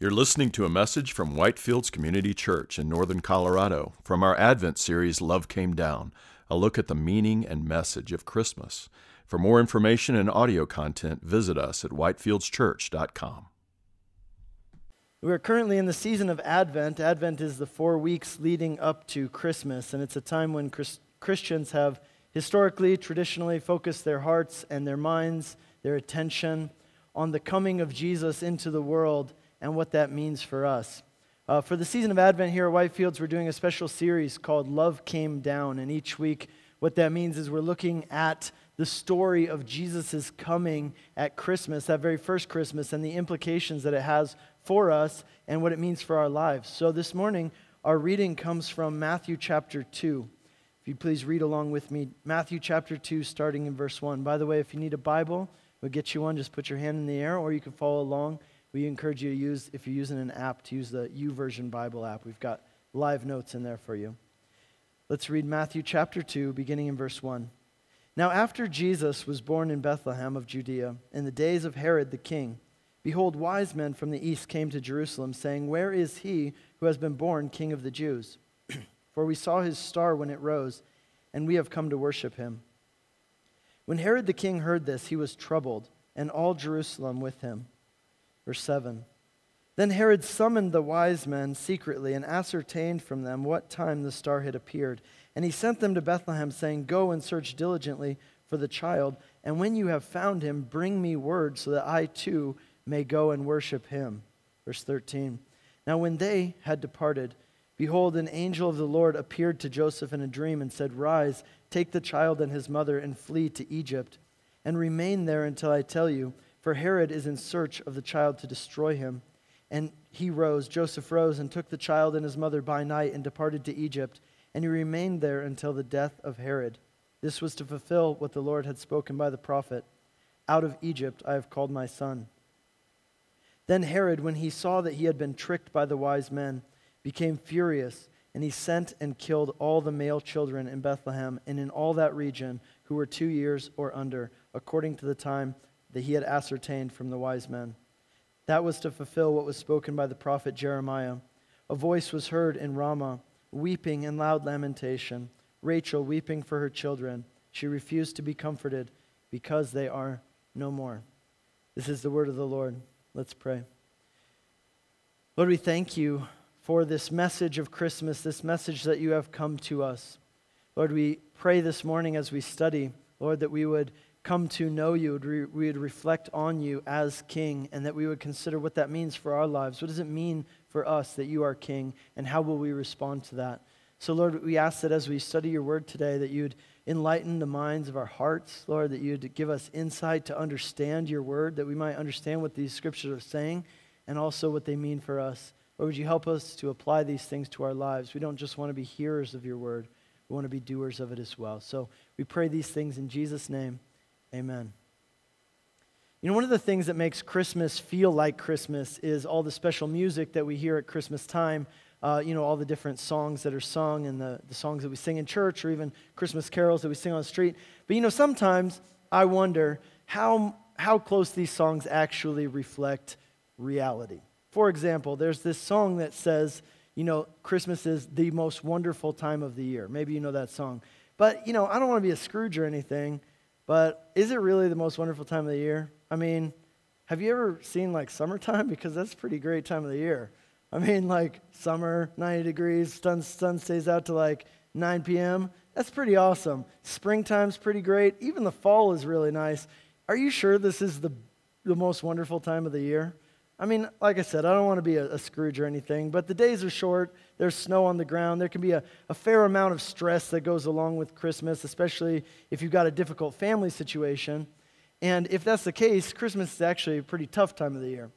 You're listening to a message from Whitefields Community Church in northern Colorado from our Advent series Love Came Down, a look at the meaning and message of Christmas. For more information and audio content, visit us at whitefieldschurch.com. We're currently in the season of Advent. Advent is the four weeks leading up to Christmas, and it's a time when Chris- Christians have historically, traditionally focused their hearts and their minds, their attention on the coming of Jesus into the world and what that means for us. Uh, for the season of Advent here at Whitefields, we're doing a special series called Love Came Down. And each week, what that means is we're looking at the story of Jesus' coming at Christmas, that very first Christmas, and the implications that it has for us and what it means for our lives. So this morning, our reading comes from Matthew chapter 2. If you'd please read along with me, Matthew chapter 2, starting in verse 1. By the way, if you need a Bible, we'll get you one. Just put your hand in the air, or you can follow along we encourage you to use, if you're using an app, to use the YouVersion Bible app. We've got live notes in there for you. Let's read Matthew chapter 2, beginning in verse 1. Now, after Jesus was born in Bethlehem of Judea, in the days of Herod the king, behold, wise men from the east came to Jerusalem, saying, Where is he who has been born king of the Jews? For we saw his star when it rose, and we have come to worship him. When Herod the king heard this, he was troubled, and all Jerusalem with him. Verse 7. Then Herod summoned the wise men secretly and ascertained from them what time the star had appeared. And he sent them to Bethlehem, saying, Go and search diligently for the child, and when you have found him, bring me word so that I too may go and worship him. Verse 13. Now, when they had departed, behold, an angel of the Lord appeared to Joseph in a dream and said, Rise, take the child and his mother, and flee to Egypt, and remain there until I tell you for Herod is in search of the child to destroy him. And he rose, Joseph rose, and took the child and his mother by night and departed to Egypt. And he remained there until the death of Herod. This was to fulfill what the Lord had spoken by the prophet Out of Egypt I have called my son. Then Herod, when he saw that he had been tricked by the wise men, became furious, and he sent and killed all the male children in Bethlehem and in all that region who were two years or under, according to the time that he had ascertained from the wise men. That was to fulfill what was spoken by the prophet Jeremiah. A voice was heard in Ramah, weeping and loud lamentation, Rachel weeping for her children. She refused to be comforted because they are no more. This is the word of the Lord. Let's pray. Lord, we thank you for this message of Christmas, this message that you have come to us. Lord, we pray this morning as we study, Lord, that we would come to know you, we would reflect on you as King, and that we would consider what that means for our lives. What does it mean for us that you are King, and how will we respond to that? So, Lord, we ask that as we study your word today, that you'd enlighten the minds of our hearts, Lord, that you'd give us insight to understand your word, that we might understand what these scriptures are saying and also what they mean for us. Lord, would you help us to apply these things to our lives? We don't just want to be hearers of your word, we want to be doers of it as well. So we pray these things in Jesus' name. Amen. You know, one of the things that makes Christmas feel like Christmas is all the special music that we hear at Christmas time. Uh, you know, all the different songs that are sung and the, the songs that we sing in church or even Christmas carols that we sing on the street. But, you know, sometimes I wonder how, how close these songs actually reflect reality. For example, there's this song that says, you know, Christmas is the most wonderful time of the year. Maybe you know that song. But, you know, I don't want to be a Scrooge or anything. But is it really the most wonderful time of the year? I mean, have you ever seen like summertime? Because that's a pretty great time of the year. I mean, like summer, 90 degrees, sun, sun stays out to like 9 p.m. That's pretty awesome. Springtime's pretty great. Even the fall is really nice. Are you sure this is the, the most wonderful time of the year? I mean, like I said, I don't want to be a, a, Scrooge or anything, but the days are short. There's snow on the ground. There can be a, a fair amount of stress that goes along with Christmas, especially if you've got a difficult family situation. And if that's the case, Christmas is actually a pretty tough time of the year.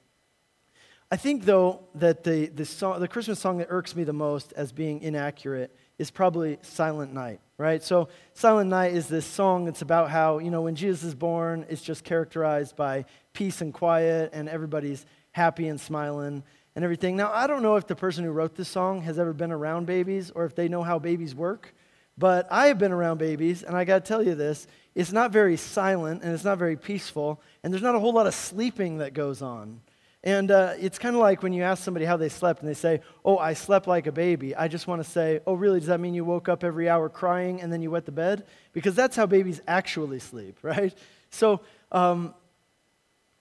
I think, though, that the, the, song, the Christmas song that irks me the most as being inaccurate is probably Silent Night, right? So, Silent Night is this song that's about how, you know, when Jesus is born, it's just characterized by peace and quiet, and everybody's happy and smiling and everything. Now, I don't know if the person who wrote this song has ever been around babies or if they know how babies work, but I have been around babies, and I got to tell you this it's not very silent and it's not very peaceful, and there's not a whole lot of sleeping that goes on. And uh, it's kind of like when you ask somebody how they slept and they say, Oh, I slept like a baby. I just want to say, Oh, really? Does that mean you woke up every hour crying and then you wet the bed? Because that's how babies actually sleep, right? So, um,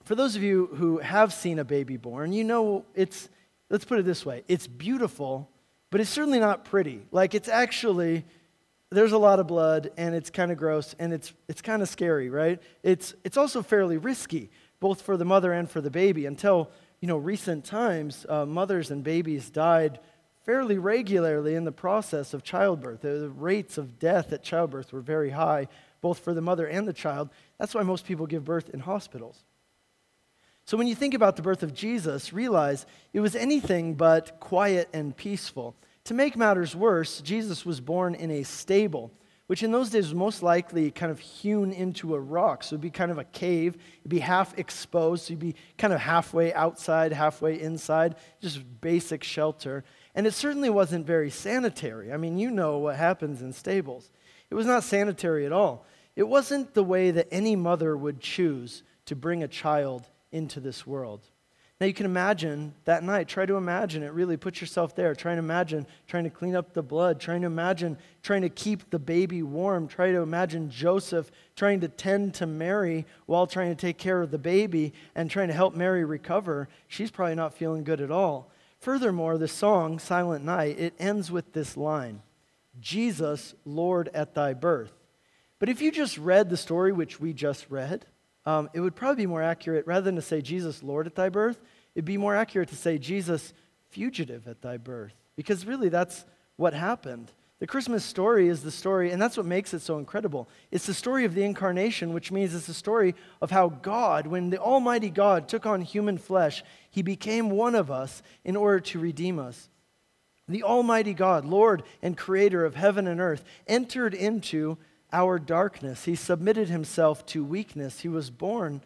for those of you who have seen a baby born, you know it's, let's put it this way it's beautiful, but it's certainly not pretty. Like, it's actually, there's a lot of blood and it's kind of gross and it's, it's kind of scary, right? It's, it's also fairly risky both for the mother and for the baby. Until you know recent times, uh, mothers and babies died fairly regularly in the process of childbirth. The rates of death at childbirth were very high, both for the mother and the child. That's why most people give birth in hospitals. So when you think about the birth of Jesus, realize it was anything but quiet and peaceful. To make matters worse, Jesus was born in a stable which in those days was most likely kind of hewn into a rock. So it'd be kind of a cave, it'd be half exposed, so you'd be kind of halfway outside, halfway inside, just basic shelter. And it certainly wasn't very sanitary. I mean, you know what happens in stables. It was not sanitary at all. It wasn't the way that any mother would choose to bring a child into this world. Now you can imagine that night. Try to imagine it. Really put yourself there. Try to imagine trying to clean up the blood. Trying to imagine trying to keep the baby warm. Try to imagine Joseph trying to tend to Mary while trying to take care of the baby and trying to help Mary recover. She's probably not feeling good at all. Furthermore, the song, Silent Night, it ends with this line Jesus, Lord at thy birth. But if you just read the story which we just read, um, it would probably be more accurate, rather than to say Jesus, Lord at thy birth, it'd be more accurate to say Jesus, fugitive at thy birth. Because really, that's what happened. The Christmas story is the story, and that's what makes it so incredible. It's the story of the incarnation, which means it's the story of how God, when the Almighty God took on human flesh, he became one of us in order to redeem us. The Almighty God, Lord and Creator of heaven and earth, entered into our darkness. He submitted himself to weakness. He was born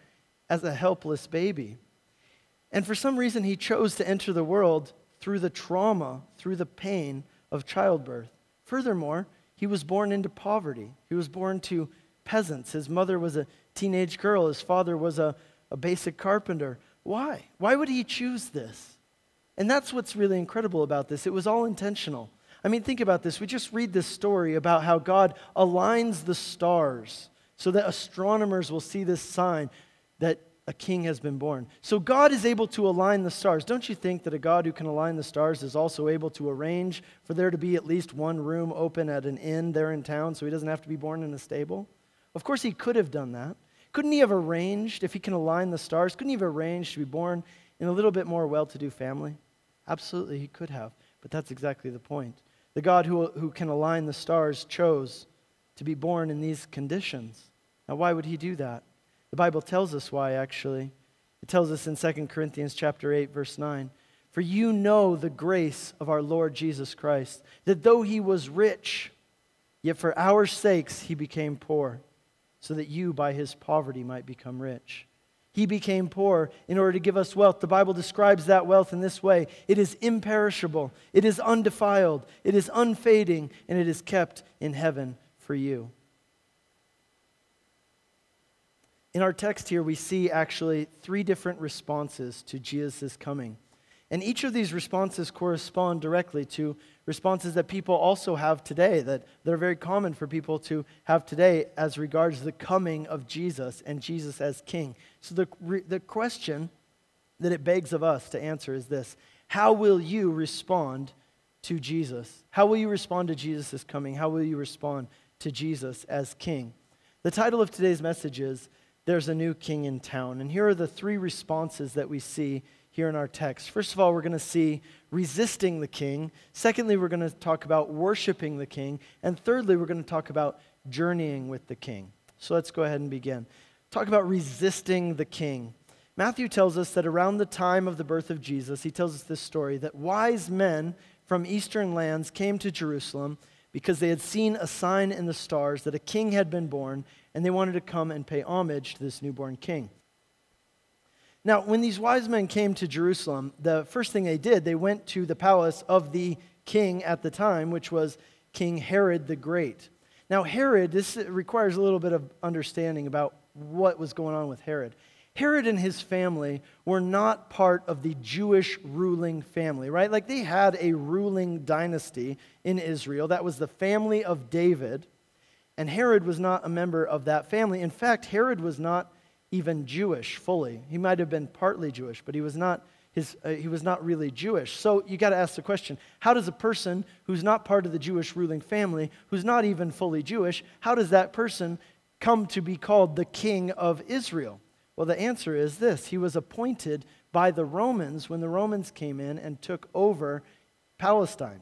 as a helpless baby. And for some reason, he chose to enter the world through the trauma, through the pain of childbirth. Furthermore, he was born into poverty. He was born to peasants. His mother was a teenage girl, his father was a, a basic carpenter. Why? Why would he choose this? And that's what's really incredible about this. It was all intentional. I mean, think about this. We just read this story about how God aligns the stars so that astronomers will see this sign that a king has been born. So God is able to align the stars. Don't you think that a God who can align the stars is also able to arrange for there to be at least one room open at an inn there in town so he doesn't have to be born in a stable? Of course, he could have done that. Couldn't he have arranged, if he can align the stars, couldn't he have arranged to be born in a little bit more well to do family? Absolutely, he could have. But that's exactly the point. The God who, who can align the stars chose to be born in these conditions. Now, why would he do that? The Bible tells us why, actually. It tells us in 2 Corinthians chapter 8, verse 9. For you know the grace of our Lord Jesus Christ, that though he was rich, yet for our sakes he became poor, so that you by his poverty might become rich. He became poor in order to give us wealth. The Bible describes that wealth in this way it is imperishable, it is undefiled, it is unfading, and it is kept in heaven for you. In our text here, we see actually three different responses to Jesus' coming. And each of these responses correspond directly to responses that people also have today, that, that are very common for people to have today as regards the coming of Jesus and Jesus as king. So the, the question that it begs of us to answer is this How will you respond to Jesus? How will you respond to Jesus' coming? How will you respond to Jesus as king? The title of today's message is There's a New King in Town. And here are the three responses that we see here in our text. First of all, we're going to see resisting the king. Secondly, we're going to talk about worshiping the king. And thirdly, we're going to talk about journeying with the king. So let's go ahead and begin. Talk about resisting the king. Matthew tells us that around the time of the birth of Jesus, he tells us this story that wise men from eastern lands came to Jerusalem because they had seen a sign in the stars that a king had been born, and they wanted to come and pay homage to this newborn king. Now, when these wise men came to Jerusalem, the first thing they did, they went to the palace of the king at the time, which was King Herod the Great. Now, Herod, this requires a little bit of understanding about what was going on with Herod. Herod and his family were not part of the Jewish ruling family, right? Like they had a ruling dynasty in Israel. That was the family of David. And Herod was not a member of that family. In fact, Herod was not even Jewish fully. He might have been partly Jewish, but he was not, his, uh, he was not really Jewish. So you got to ask the question how does a person who's not part of the Jewish ruling family, who's not even fully Jewish, how does that person come to be called the king of Israel? Well, the answer is this He was appointed by the Romans when the Romans came in and took over Palestine.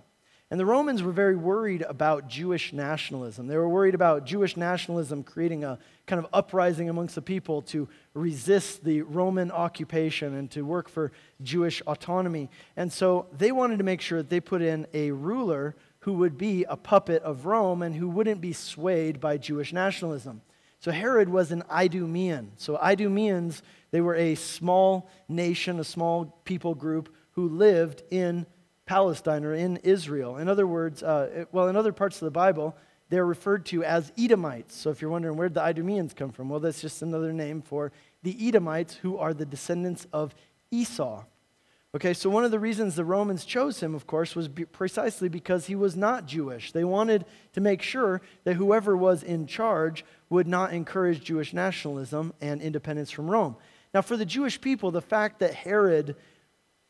And the Romans were very worried about Jewish nationalism. They were worried about Jewish nationalism creating a kind of uprising amongst the people to resist the Roman occupation and to work for Jewish autonomy. And so they wanted to make sure that they put in a ruler who would be a puppet of Rome and who wouldn't be swayed by Jewish nationalism. So Herod was an Idumean. So Idumeans, they were a small nation, a small people group who lived in Palestine or in Israel. In other words, uh, well, in other parts of the Bible, they're referred to as Edomites. So if you're wondering where the Idumeans come from, well, that's just another name for the Edomites, who are the descendants of Esau. Okay, so one of the reasons the Romans chose him, of course, was be precisely because he was not Jewish. They wanted to make sure that whoever was in charge would not encourage Jewish nationalism and independence from Rome. Now, for the Jewish people, the fact that Herod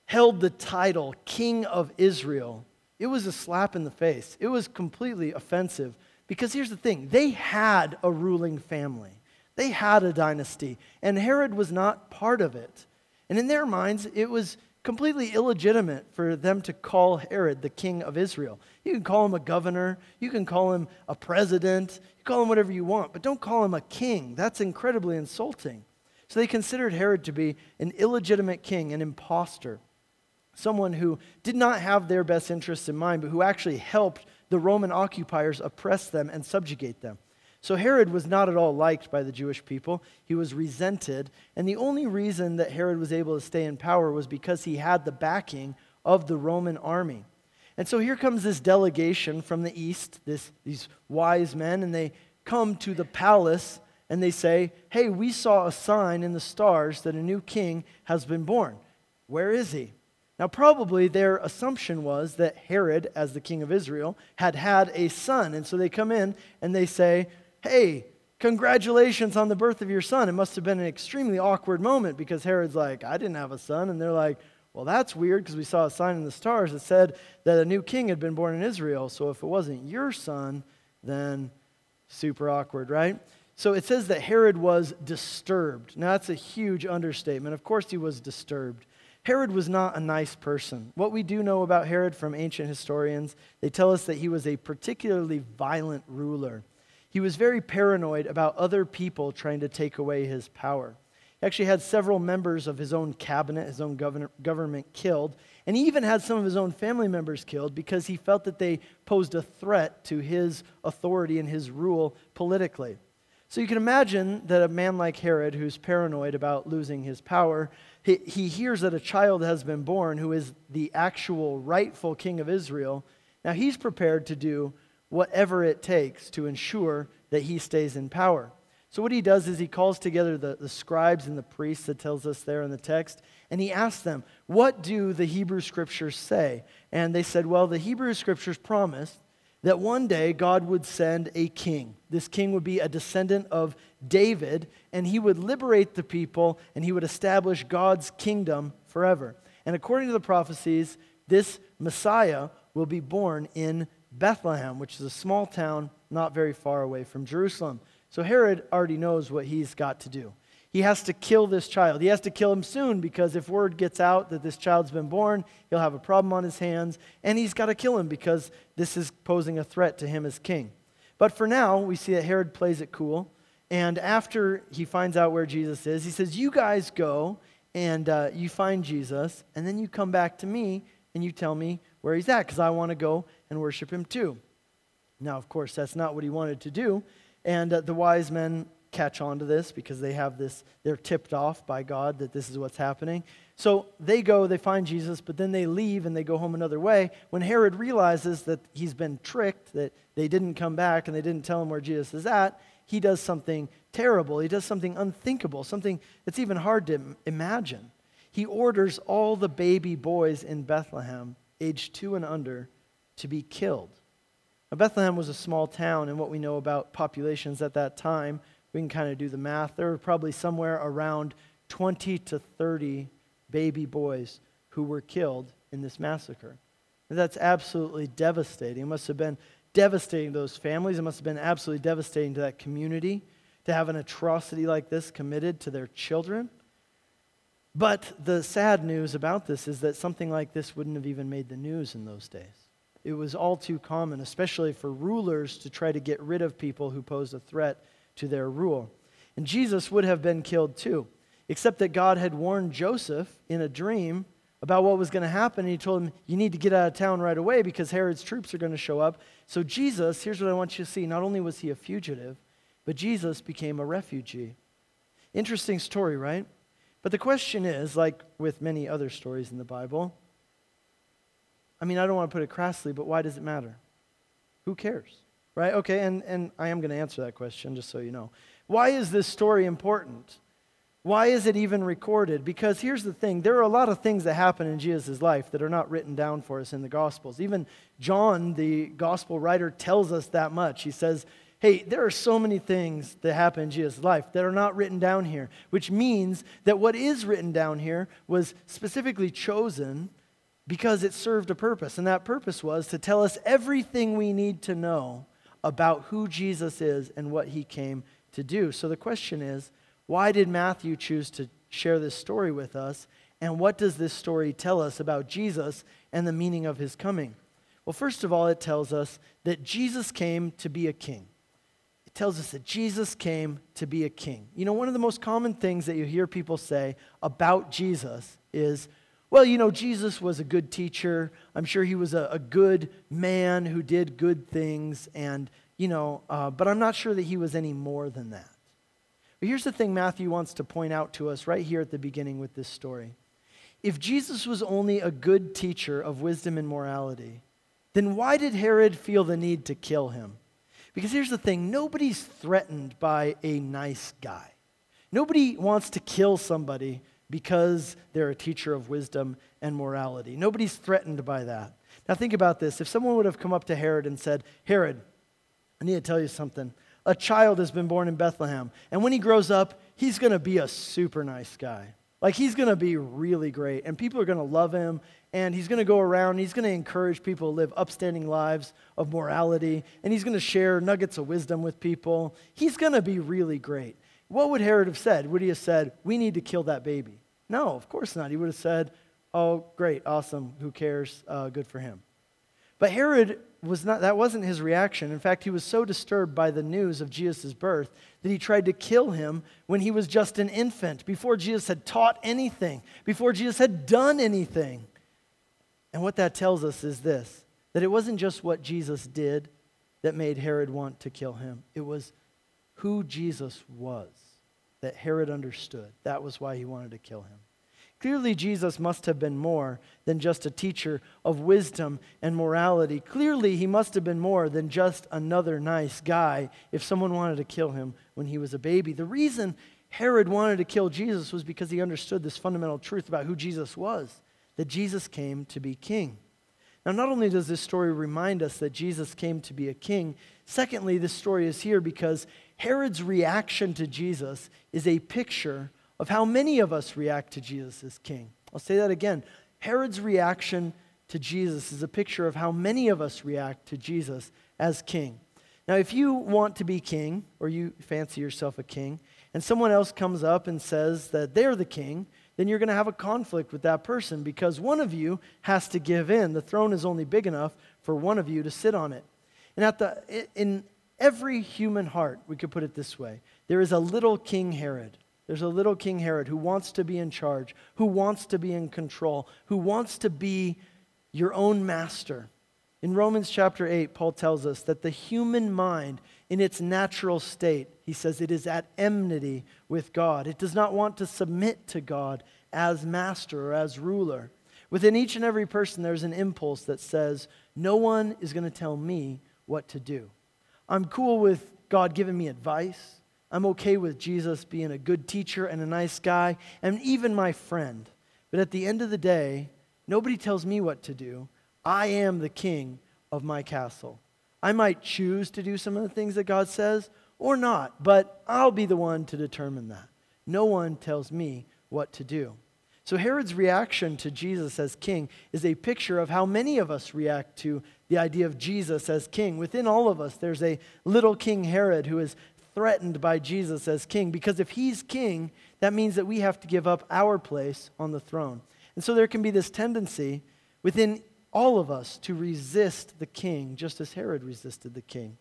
held the title King of Israel, it was a slap in the face. It was completely offensive because here's the thing they had a ruling family, they had a dynasty, and Herod was not part of it. And in their minds, it was completely illegitimate for them to call Herod the king of Israel. You can call him a governor, you can call him a president, you call him whatever you want, but don't call him a king. That's incredibly insulting. So they considered Herod to be an illegitimate king, an impostor someone who did not have their best interests in mind, but who actually helped the Roman occupiers oppress them and subjugate them. So Herod was not at all liked by the Jewish people. He was resented. And the only reason that Herod was able to stay in power was because he had the backing of the Roman army. And so here comes this delegation from the east, this, these wise men, and they come to the palace and they say, Hey, we saw a sign in the stars that a new king has been born. Where is he? Now, probably their assumption was that Herod, as the king of Israel, had had a son. And so they come in and they say, Hey, congratulations on the birth of your son. It must have been an extremely awkward moment because Herod's like, I didn't have a son. And they're like, Well, that's weird because we saw a sign in the stars that said that a new king had been born in Israel. So if it wasn't your son, then super awkward, right? So it says that Herod was disturbed. Now, that's a huge understatement. Of course, he was disturbed. Herod was not a nice person. What we do know about Herod from ancient historians, they tell us that he was a particularly violent ruler. He was very paranoid about other people trying to take away his power. He actually had several members of his own cabinet, his own government killed, and he even had some of his own family members killed because he felt that they posed a threat to his authority and his rule politically. So you can imagine that a man like Herod, who's paranoid about losing his power, he, he hears that a child has been born who is the actual rightful king of Israel. Now he's prepared to do whatever it takes to ensure that he stays in power. So, what he does is he calls together the, the scribes and the priests that tells us there in the text, and he asks them, What do the Hebrew scriptures say? And they said, Well, the Hebrew scriptures promise that one day God would send a king. This king would be a descendant of David, and he would liberate the people and he would establish God's kingdom forever. And according to the prophecies, this Messiah will be born in Bethlehem, which is a small town not very far away from Jerusalem. So Herod already knows what he's got to do he has to kill this child. He has to kill him soon because if word gets out that this child's been born, he'll have a problem on his hands, and he's got to kill him because this is posing a threat to him as king. But for now, we see that Herod plays it cool, and after he finds out where Jesus is, he says, You guys go and uh, you find Jesus, and then you come back to me and you tell me where he's at because I want to go and worship him too. Now, of course, that's not what he wanted to do. And uh, the wise men catch on to this because they have this, they're tipped off by God that this is what's happening. So they go, they find Jesus, but then they leave and they go home another way. When Herod realizes that he's been tricked, that they didn't come back and they didn't tell him where Jesus is at, he does something terrible. He does something unthinkable, something that's even hard to imagine. He orders all the baby boys in Bethlehem, aged two and under, to be killed. Now, Bethlehem was a small town, and what we know about populations at that time, we can kind of do the math. There were probably somewhere around 20 to 30 baby boys who were killed in this massacre. And that's absolutely devastating. It must have been devastating to those families. It must have been absolutely devastating to that community to have an atrocity like this committed to their children. But the sad news about this is that something like this wouldn't have even made the news in those days. It was all too common, especially for rulers, to try to get rid of people who posed a threat to their rule. And Jesus would have been killed too, except that God had warned Joseph in a dream about what was going to happen. And he told him, You need to get out of town right away because Herod's troops are going to show up. So, Jesus, here's what I want you to see not only was he a fugitive, but Jesus became a refugee. Interesting story, right? But the question is like with many other stories in the Bible, I mean, I don't want to put it crassly, but why does it matter? Who cares? Right? Okay, and, and I am going to answer that question just so you know. Why is this story important? Why is it even recorded? Because here's the thing there are a lot of things that happen in Jesus' life that are not written down for us in the Gospels. Even John, the Gospel writer, tells us that much. He says, Hey, there are so many things that happen in Jesus' life that are not written down here, which means that what is written down here was specifically chosen because it served a purpose. And that purpose was to tell us everything we need to know about who Jesus is and what he came to do. So the question is why did Matthew choose to share this story with us? And what does this story tell us about Jesus and the meaning of his coming? Well, first of all, it tells us that Jesus came to be a king. It tells us that Jesus came to be a king. You know, one of the most common things that you hear people say about Jesus is, well, you know, Jesus was a good teacher. I'm sure he was a, a good man who did good things, and, you know, uh, but I'm not sure that he was any more than that. But here's the thing Matthew wants to point out to us right here at the beginning with this story. If Jesus was only a good teacher of wisdom and morality, then why did Herod feel the need to kill him? Because here's the thing nobody's threatened by a nice guy. Nobody wants to kill somebody because they're a teacher of wisdom and morality. Nobody's threatened by that. Now, think about this. If someone would have come up to Herod and said, Herod, I need to tell you something. A child has been born in Bethlehem, and when he grows up, he's going to be a super nice guy. Like, he's going to be really great, and people are going to love him, and he's going to go around, he's going to encourage people to live upstanding lives of morality, and he's going to share nuggets of wisdom with people. He's going to be really great. What would Herod have said? Would he have said, We need to kill that baby? No, of course not. He would have said, Oh, great, awesome, who cares? Uh, good for him. But Herod was not, that wasn't his reaction. In fact, he was so disturbed by the news of Jesus' birth that he tried to kill him when he was just an infant, before Jesus had taught anything, before Jesus had done anything. And what that tells us is this that it wasn't just what Jesus did that made Herod want to kill him, it was who Jesus was that Herod understood. That was why he wanted to kill him. Clearly, Jesus must have been more than just a teacher of wisdom and morality. Clearly, he must have been more than just another nice guy if someone wanted to kill him when he was a baby. The reason Herod wanted to kill Jesus was because he understood this fundamental truth about who Jesus was that Jesus came to be king. Now, not only does this story remind us that Jesus came to be a king, secondly, this story is here because Herod's reaction to Jesus is a picture of how many of us react to Jesus as king. I'll say that again. Herod's reaction to Jesus is a picture of how many of us react to Jesus as king. Now, if you want to be king, or you fancy yourself a king, and someone else comes up and says that they're the king, then you're going to have a conflict with that person because one of you has to give in. The throne is only big enough for one of you to sit on it. And at the, in every human heart, we could put it this way there is a little King Herod. There's a little King Herod who wants to be in charge, who wants to be in control, who wants to be your own master. In Romans chapter 8, Paul tells us that the human mind, in its natural state, he says it is at enmity with God. It does not want to submit to God as master or as ruler. Within each and every person, there's an impulse that says, No one is going to tell me what to do. I'm cool with God giving me advice. I'm okay with Jesus being a good teacher and a nice guy and even my friend. But at the end of the day, nobody tells me what to do. I am the king of my castle. I might choose to do some of the things that God says or not, but I'll be the one to determine that. No one tells me what to do. So Herod's reaction to Jesus as king is a picture of how many of us react to the idea of Jesus as king. Within all of us, there's a little King Herod who is threatened by Jesus as king because if he's king, that means that we have to give up our place on the throne. And so there can be this tendency within all of us to resist the king, just as Herod resisted the king.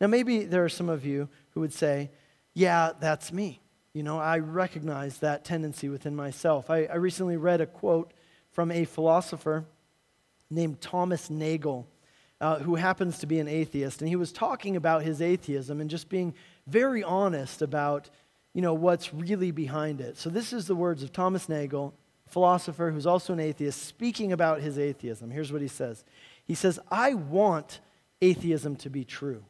Now, maybe there are some of you who would say, Yeah, that's me. You know, I recognize that tendency within myself. I, I recently read a quote from a philosopher named Thomas Nagel, uh, who happens to be an atheist. And he was talking about his atheism and just being very honest about, you know, what's really behind it. So this is the words of Thomas Nagel philosopher who's also an atheist, speaking about his atheism. Here's what he says He says, I want atheism to be true.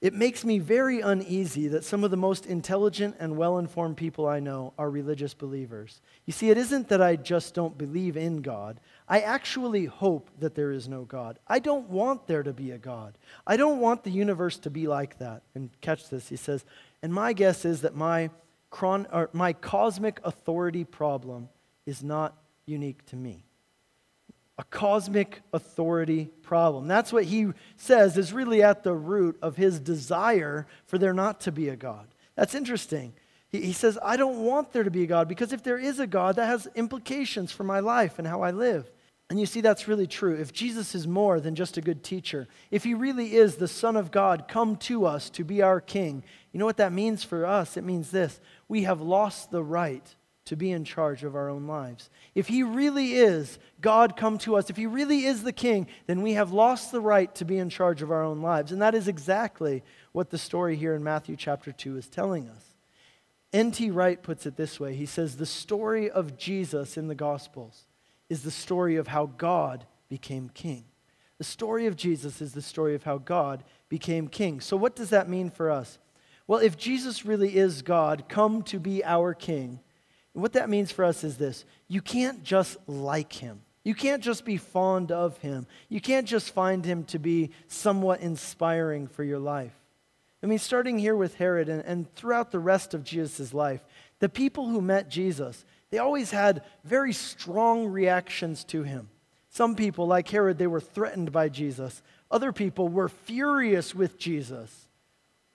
It makes me very uneasy that some of the most intelligent and well informed people I know are religious believers. You see, it isn't that I just don't believe in God. I actually hope that there is no God. I don't want there to be a God. I don't want the universe to be like that. And catch this, he says, and my guess is that my, chron- or my cosmic authority problem is not unique to me. A cosmic authority problem. That's what he says is really at the root of his desire for there not to be a God. That's interesting. He, he says, I don't want there to be a God because if there is a God, that has implications for my life and how I live. And you see, that's really true. If Jesus is more than just a good teacher, if he really is the Son of God come to us to be our King, you know what that means for us? It means this we have lost the right to be in charge of our own lives. If He really is God come to us, if He really is the King, then we have lost the right to be in charge of our own lives. And that is exactly what the story here in Matthew chapter 2 is telling us. N.T. Wright puts it this way He says, The story of Jesus in the Gospels is the story of how God became King. The story of Jesus is the story of how God became King. So, what does that mean for us? Well, if Jesus really is God, come to be our King, what that means for us is this you can't just like him. You can't just be fond of him. You can't just find him to be somewhat inspiring for your life. I mean, starting here with Herod and, and throughout the rest of Jesus' life, the people who met Jesus, they always had very strong reactions to him. Some people, like Herod, they were threatened by Jesus. Other people were furious with Jesus.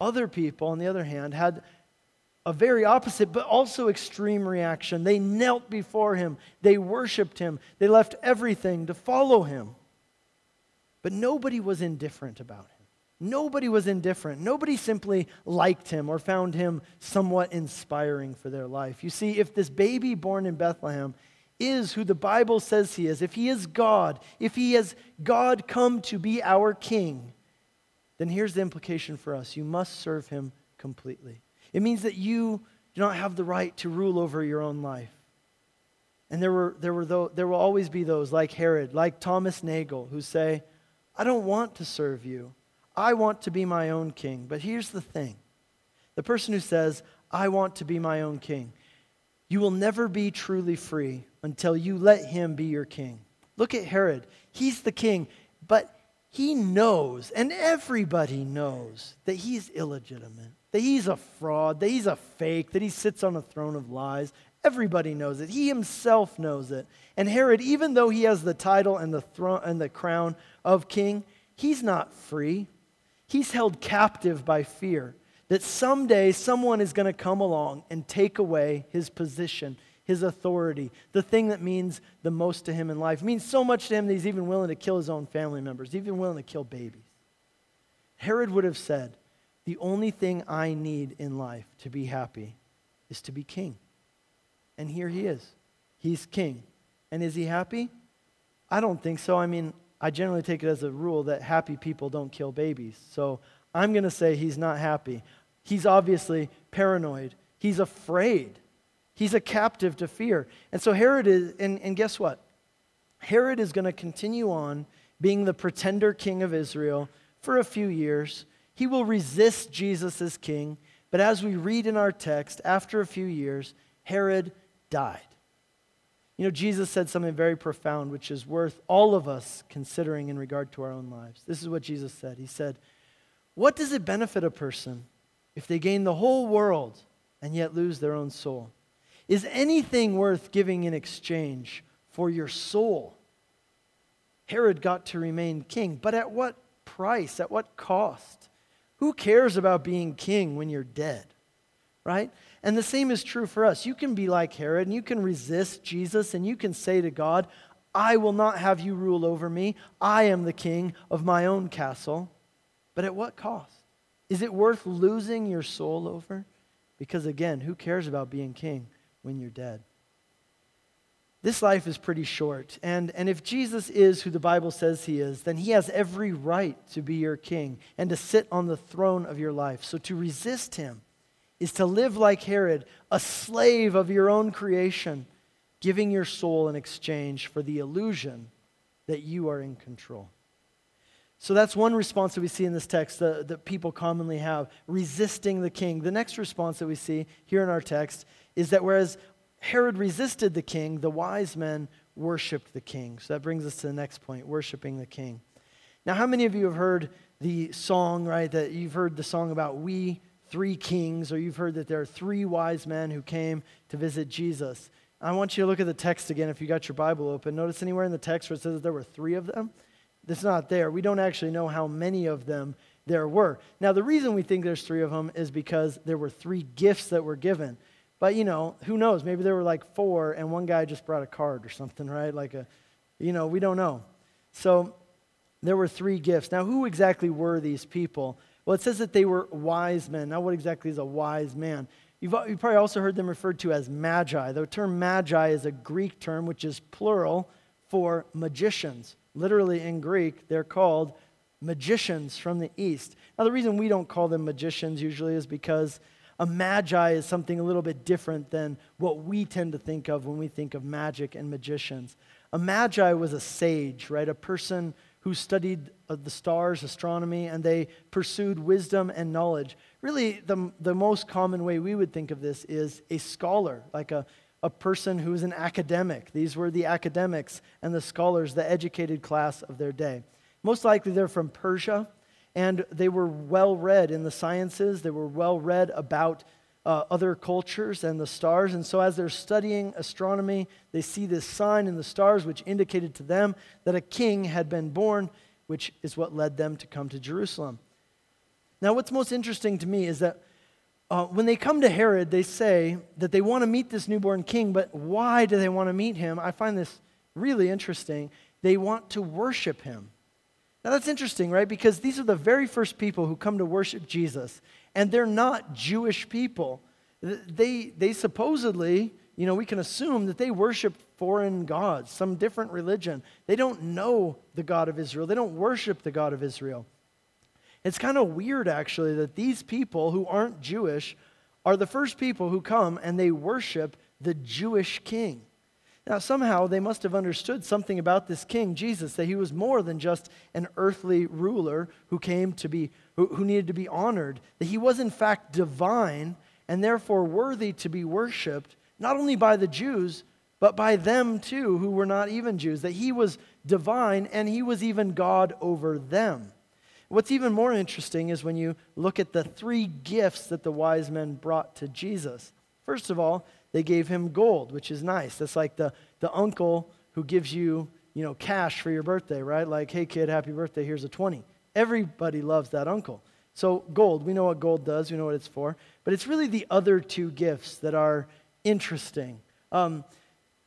Other people, on the other hand, had a very opposite, but also extreme reaction. They knelt before him, they worshiped him, they left everything to follow him. But nobody was indifferent about him. Nobody was indifferent. Nobody simply liked him or found him somewhat inspiring for their life. You see, if this baby born in Bethlehem is who the Bible says he is, if he is God, if he has God come to be our king, then here's the implication for us you must serve him completely. It means that you do not have the right to rule over your own life. And there, were, there, were those, there will always be those like Herod, like Thomas Nagel, who say, I don't want to serve you. I want to be my own king. But here's the thing the person who says, I want to be my own king, you will never be truly free until you let him be your king. Look at Herod. He's the king, but he knows, and everybody knows, that he's illegitimate that he's a fraud, that he's a fake, that he sits on a throne of lies. Everybody knows it. He himself knows it. And Herod, even though he has the title and the throne and the crown of king, he's not free. He's held captive by fear that someday someone is going to come along and take away his position, his authority, the thing that means the most to him in life. It means so much to him that he's even willing to kill his own family members, even willing to kill babies. Herod would have said, the only thing I need in life to be happy is to be king. And here he is. He's king. And is he happy? I don't think so. I mean, I generally take it as a rule that happy people don't kill babies. So I'm going to say he's not happy. He's obviously paranoid. He's afraid. He's a captive to fear. And so Herod is, and, and guess what? Herod is going to continue on being the pretender king of Israel for a few years He will resist Jesus as king, but as we read in our text, after a few years, Herod died. You know, Jesus said something very profound, which is worth all of us considering in regard to our own lives. This is what Jesus said He said, What does it benefit a person if they gain the whole world and yet lose their own soul? Is anything worth giving in exchange for your soul? Herod got to remain king, but at what price? At what cost? Who cares about being king when you're dead? Right? And the same is true for us. You can be like Herod and you can resist Jesus and you can say to God, I will not have you rule over me. I am the king of my own castle. But at what cost? Is it worth losing your soul over? Because again, who cares about being king when you're dead? This life is pretty short. And, and if Jesus is who the Bible says he is, then he has every right to be your king and to sit on the throne of your life. So to resist him is to live like Herod, a slave of your own creation, giving your soul in exchange for the illusion that you are in control. So that's one response that we see in this text that, that people commonly have resisting the king. The next response that we see here in our text is that whereas Herod resisted the king, the wise men worshiped the king. So that brings us to the next point worshiping the king. Now, how many of you have heard the song, right? That you've heard the song about we three kings, or you've heard that there are three wise men who came to visit Jesus. I want you to look at the text again if you got your Bible open. Notice anywhere in the text where it says there were three of them? It's not there. We don't actually know how many of them there were. Now, the reason we think there's three of them is because there were three gifts that were given. But, you know, who knows? Maybe there were like four and one guy just brought a card or something, right? Like a, you know, we don't know. So there were three gifts. Now, who exactly were these people? Well, it says that they were wise men. Now, what exactly is a wise man? You've, you've probably also heard them referred to as magi. The term magi is a Greek term which is plural for magicians. Literally in Greek, they're called magicians from the east. Now, the reason we don't call them magicians usually is because a magi is something a little bit different than what we tend to think of when we think of magic and magicians. A magi was a sage, right? A person who studied uh, the stars, astronomy, and they pursued wisdom and knowledge. Really, the, the most common way we would think of this is a scholar, like a, a person who's an academic. These were the academics and the scholars, the educated class of their day. Most likely they're from Persia and they were well read in the sciences, they were well read about uh, other cultures and the stars. And so, as they're studying astronomy, they see this sign in the stars, which indicated to them that a king had been born, which is what led them to come to Jerusalem. Now, what's most interesting to me is that uh, when they come to Herod, they say that they want to meet this newborn king, but why do they want to meet him? I find this really interesting. They want to worship him. Now that's interesting, right? Because these are the very first people who come to worship Jesus, and they're not Jewish people. They, they supposedly, you know, we can assume that they worship foreign gods, some different religion. They don't know the God of Israel, they don't worship the God of Israel. It's kind of weird, actually, that these people who aren't Jewish are the first people who come and they worship the Jewish king. Now, somehow they must have understood something about this king, Jesus, that he was more than just an earthly ruler who came to be, who, who needed to be honored, that he was in fact divine and therefore worthy to be worshiped, not only by the Jews, but by them too, who were not even Jews, that he was divine and he was even God over them. What's even more interesting is when you look at the three gifts that the wise men brought to Jesus. First of all, they gave him gold, which is nice. That's like the, the uncle who gives you, you know, cash for your birthday, right? Like, hey kid, happy birthday, here's a 20. Everybody loves that uncle. So, gold, we know what gold does, we know what it's for. But it's really the other two gifts that are interesting um,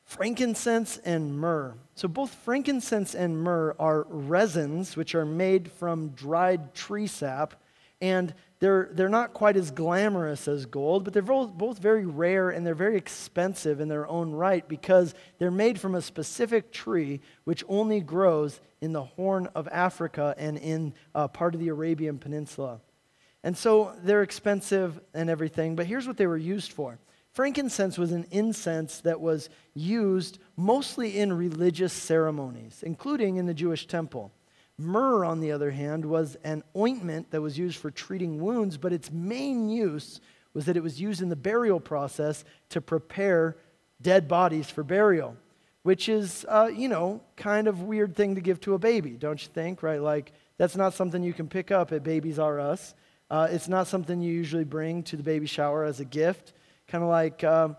frankincense and myrrh. So, both frankincense and myrrh are resins which are made from dried tree sap. And they're, they're not quite as glamorous as gold, but they're both, both very rare and they're very expensive in their own right because they're made from a specific tree which only grows in the Horn of Africa and in uh, part of the Arabian Peninsula. And so they're expensive and everything, but here's what they were used for. Frankincense was an incense that was used mostly in religious ceremonies, including in the Jewish temple. Myrrh, on the other hand, was an ointment that was used for treating wounds, but its main use was that it was used in the burial process to prepare dead bodies for burial, which is, uh, you know, kind of weird thing to give to a baby, don't you think? Right? Like, that's not something you can pick up at Babies R Us. Uh, it's not something you usually bring to the baby shower as a gift. Kind of like, uh,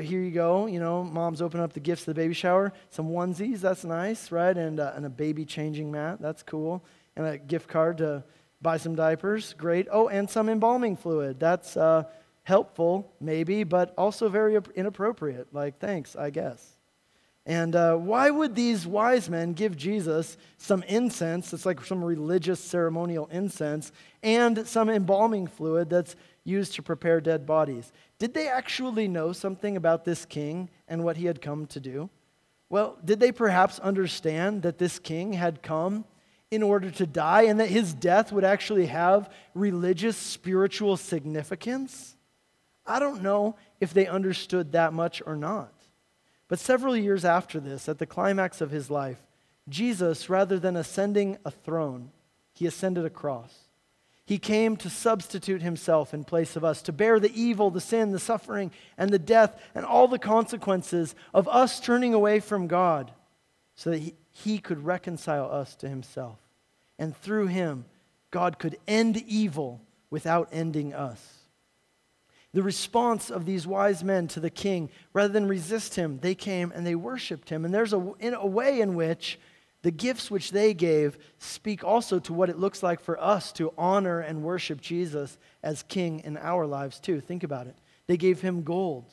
here you go, you know, mom's open up the gifts of the baby shower. Some onesies, that's nice, right? And, uh, and a baby changing mat, that's cool. And a gift card to buy some diapers, great. Oh, and some embalming fluid, that's uh, helpful, maybe, but also very inappropriate. Like, thanks, I guess. And uh, why would these wise men give Jesus some incense, it's like some religious ceremonial incense, and some embalming fluid that's used to prepare dead bodies? Did they actually know something about this king and what he had come to do? Well, did they perhaps understand that this king had come in order to die and that his death would actually have religious, spiritual significance? I don't know if they understood that much or not. But several years after this, at the climax of his life, Jesus, rather than ascending a throne, he ascended a cross. He came to substitute himself in place of us, to bear the evil, the sin, the suffering, and the death, and all the consequences of us turning away from God, so that he, he could reconcile us to himself. And through him, God could end evil without ending us the response of these wise men to the king, rather than resist him, they came and they worshiped him. And there's a, in a way in which the gifts which they gave speak also to what it looks like for us to honor and worship Jesus as king in our lives, too. Think about it. They gave him gold.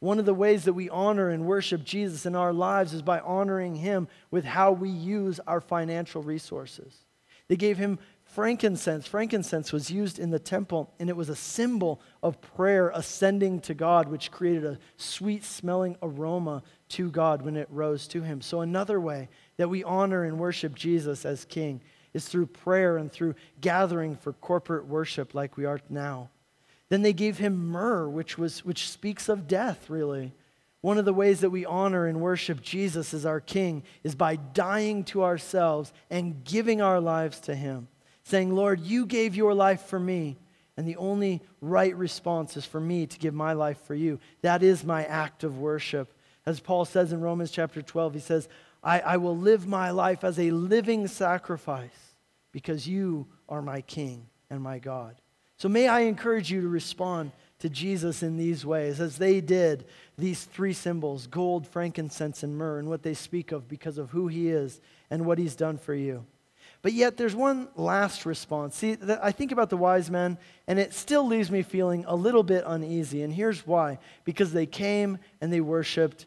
One of the ways that we honor and worship Jesus in our lives is by honoring him with how we use our financial resources. They gave him frankincense. Frankincense was used in the temple, and it was a symbol of prayer ascending to God, which created a sweet smelling aroma to God when it rose to Him. So, another way that we honor and worship Jesus as King is through prayer and through gathering for corporate worship like we are now. Then they gave him myrrh, which, was, which speaks of death, really. One of the ways that we honor and worship Jesus as our King is by dying to ourselves and giving our lives to Him saying, Lord, you gave your life for me, and the only right response is for me to give my life for you. That is my act of worship. As Paul says in Romans chapter 12, he says, I, I will live my life as a living sacrifice because you are my King and my God. So may I encourage you to respond to Jesus in these ways, as they did these three symbols gold, frankincense, and myrrh, and what they speak of because of who he is and what he's done for you. But yet, there's one last response. See, I think about the wise men, and it still leaves me feeling a little bit uneasy. And here's why because they came and they worshiped,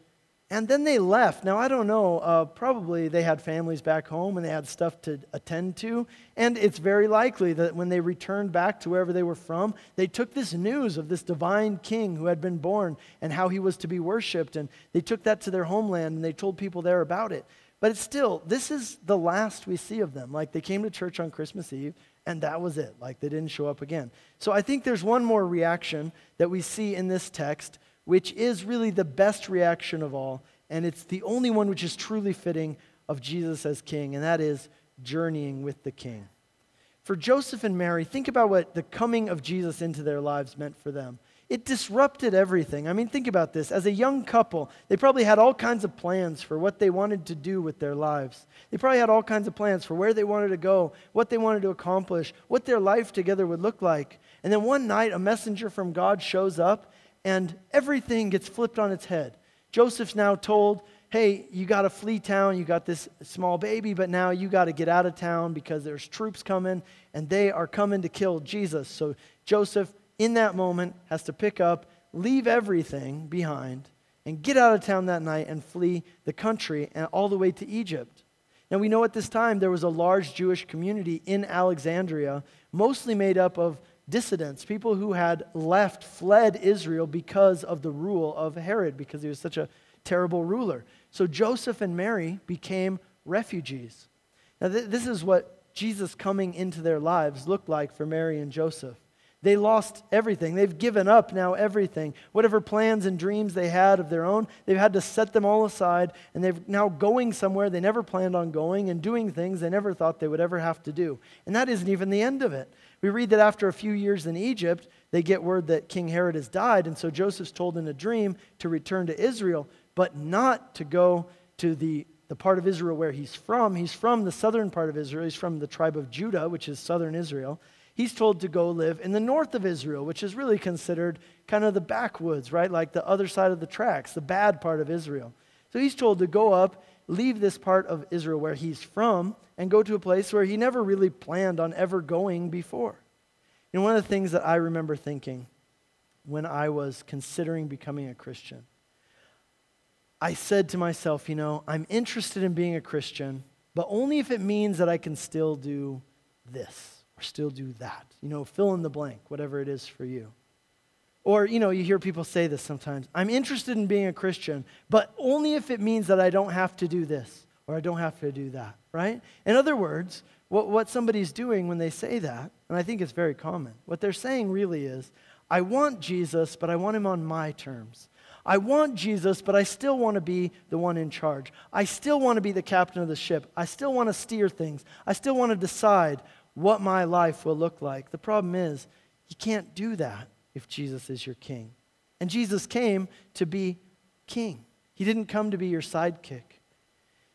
and then they left. Now, I don't know, uh, probably they had families back home and they had stuff to attend to. And it's very likely that when they returned back to wherever they were from, they took this news of this divine king who had been born and how he was to be worshiped. And they took that to their homeland and they told people there about it. But it's still, this is the last we see of them. Like they came to church on Christmas Eve, and that was it. Like they didn't show up again. So I think there's one more reaction that we see in this text, which is really the best reaction of all. And it's the only one which is truly fitting of Jesus as king, and that is journeying with the king. For Joseph and Mary, think about what the coming of Jesus into their lives meant for them it disrupted everything. I mean, think about this. As a young couple, they probably had all kinds of plans for what they wanted to do with their lives. They probably had all kinds of plans for where they wanted to go, what they wanted to accomplish, what their life together would look like. And then one night, a messenger from God shows up, and everything gets flipped on its head. Joseph's now told, hey, you got to flee town. You got this small baby, but now you got to get out of town because there's troops coming and they are coming to kill Jesus. So Joseph in that moment, has to pick up, leave everything behind, and get out of town that night and flee the country and all the way to Egypt. Now, we know at this time there was a large Jewish community in Alexandria, mostly made up of dissidents, people who had left, fled Israel because of the rule of Herod, because he was such a terrible ruler. So Joseph and Mary became refugees. Now, th- this is what Jesus coming into their lives looked like for Mary and Joseph. They lost everything. They've given up now everything. Whatever plans and dreams they had of their own, they've had to set them all aside, and they're now going somewhere they never planned on going and doing things they never thought they would ever have to do. And that isn't even the end of it. We read that after a few years in Egypt, they get word that King Herod has died, and so Joseph's told in a dream to return to Israel, but not to go to the, the part of Israel where he's from. He's from the southern part of Israel, he's from the tribe of Judah, which is southern Israel he's told to go live in the north of Israel, which is really considered kind of the backwoods, right? Like the other side of the tracks, the bad part of Israel. So he's told to go up, leave this part of Israel where he's from, and go to a place where he never really planned on ever going before. You know, one of the things that I remember thinking when I was considering becoming a Christian, I said to myself, you know, I'm interested in being a Christian, but only if it means that I can still do this or still do that. You know, fill in the blank, whatever it is for you. Or, you know, you hear people say this sometimes I'm interested in being a Christian, but only if it means that I don't have to do this or I don't have to do that, right? In other words, what, what somebody's doing when they say that, and I think it's very common, what they're saying really is, I want Jesus, but I want him on my terms. I want Jesus, but I still want to be the one in charge. I still want to be the captain of the ship. I still want to steer things. I still want to decide what my life will look like. The problem is, you can't do that if Jesus is your king. And Jesus came to be king. He didn't come to be your sidekick.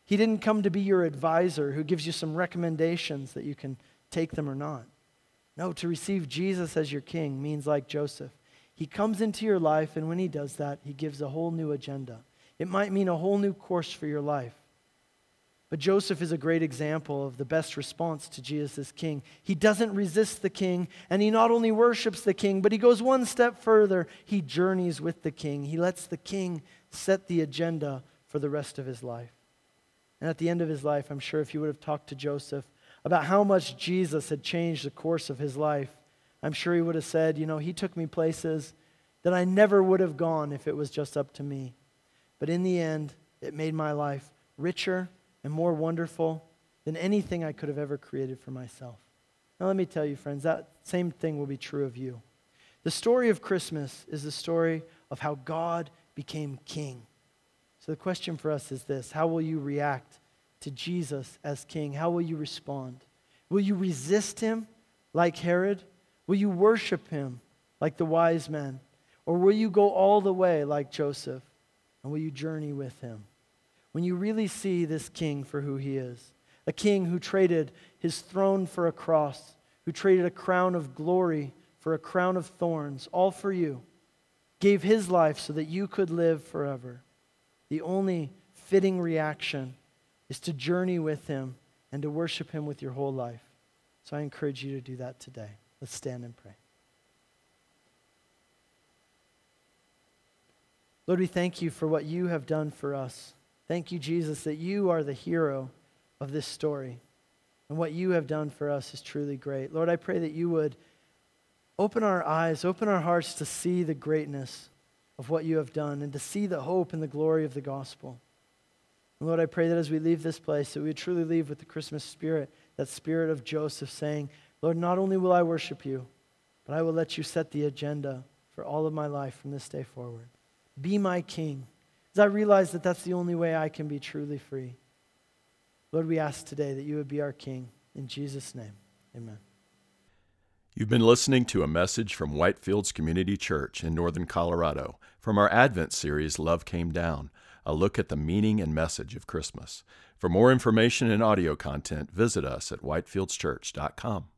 He didn't come to be your advisor who gives you some recommendations that you can take them or not. No, to receive Jesus as your king means like Joseph. He comes into your life, and when he does that, he gives a whole new agenda. It might mean a whole new course for your life. But Joseph is a great example of the best response to Jesus as king. He doesn't resist the king, and he not only worships the king, but he goes one step further. He journeys with the king. He lets the king set the agenda for the rest of his life. And at the end of his life, I'm sure if you would have talked to Joseph about how much Jesus had changed the course of his life, I'm sure he would have said, You know, he took me places that I never would have gone if it was just up to me. But in the end, it made my life richer and more wonderful than anything I could have ever created for myself. Now, let me tell you, friends, that same thing will be true of you. The story of Christmas is the story of how God became king. So, the question for us is this How will you react to Jesus as king? How will you respond? Will you resist him like Herod? Will you worship him like the wise men? Or will you go all the way like Joseph? And will you journey with him? When you really see this king for who he is a king who traded his throne for a cross, who traded a crown of glory for a crown of thorns, all for you, gave his life so that you could live forever. The only fitting reaction is to journey with him and to worship him with your whole life. So I encourage you to do that today. Let's stand and pray. Lord, we thank you for what you have done for us. Thank you, Jesus, that you are the hero of this story. And what you have done for us is truly great. Lord, I pray that you would open our eyes, open our hearts to see the greatness of what you have done and to see the hope and the glory of the gospel. And Lord, I pray that as we leave this place, that we truly leave with the Christmas spirit, that spirit of Joseph saying, Lord, not only will I worship you, but I will let you set the agenda for all of my life from this day forward. Be my king. As I realize that that's the only way I can be truly free. Lord, we ask today that you would be our King. In Jesus' name, amen. You've been listening to a message from Whitefields Community Church in northern Colorado from our Advent series, Love Came Down, a look at the meaning and message of Christmas. For more information and audio content, visit us at whitefieldschurch.com.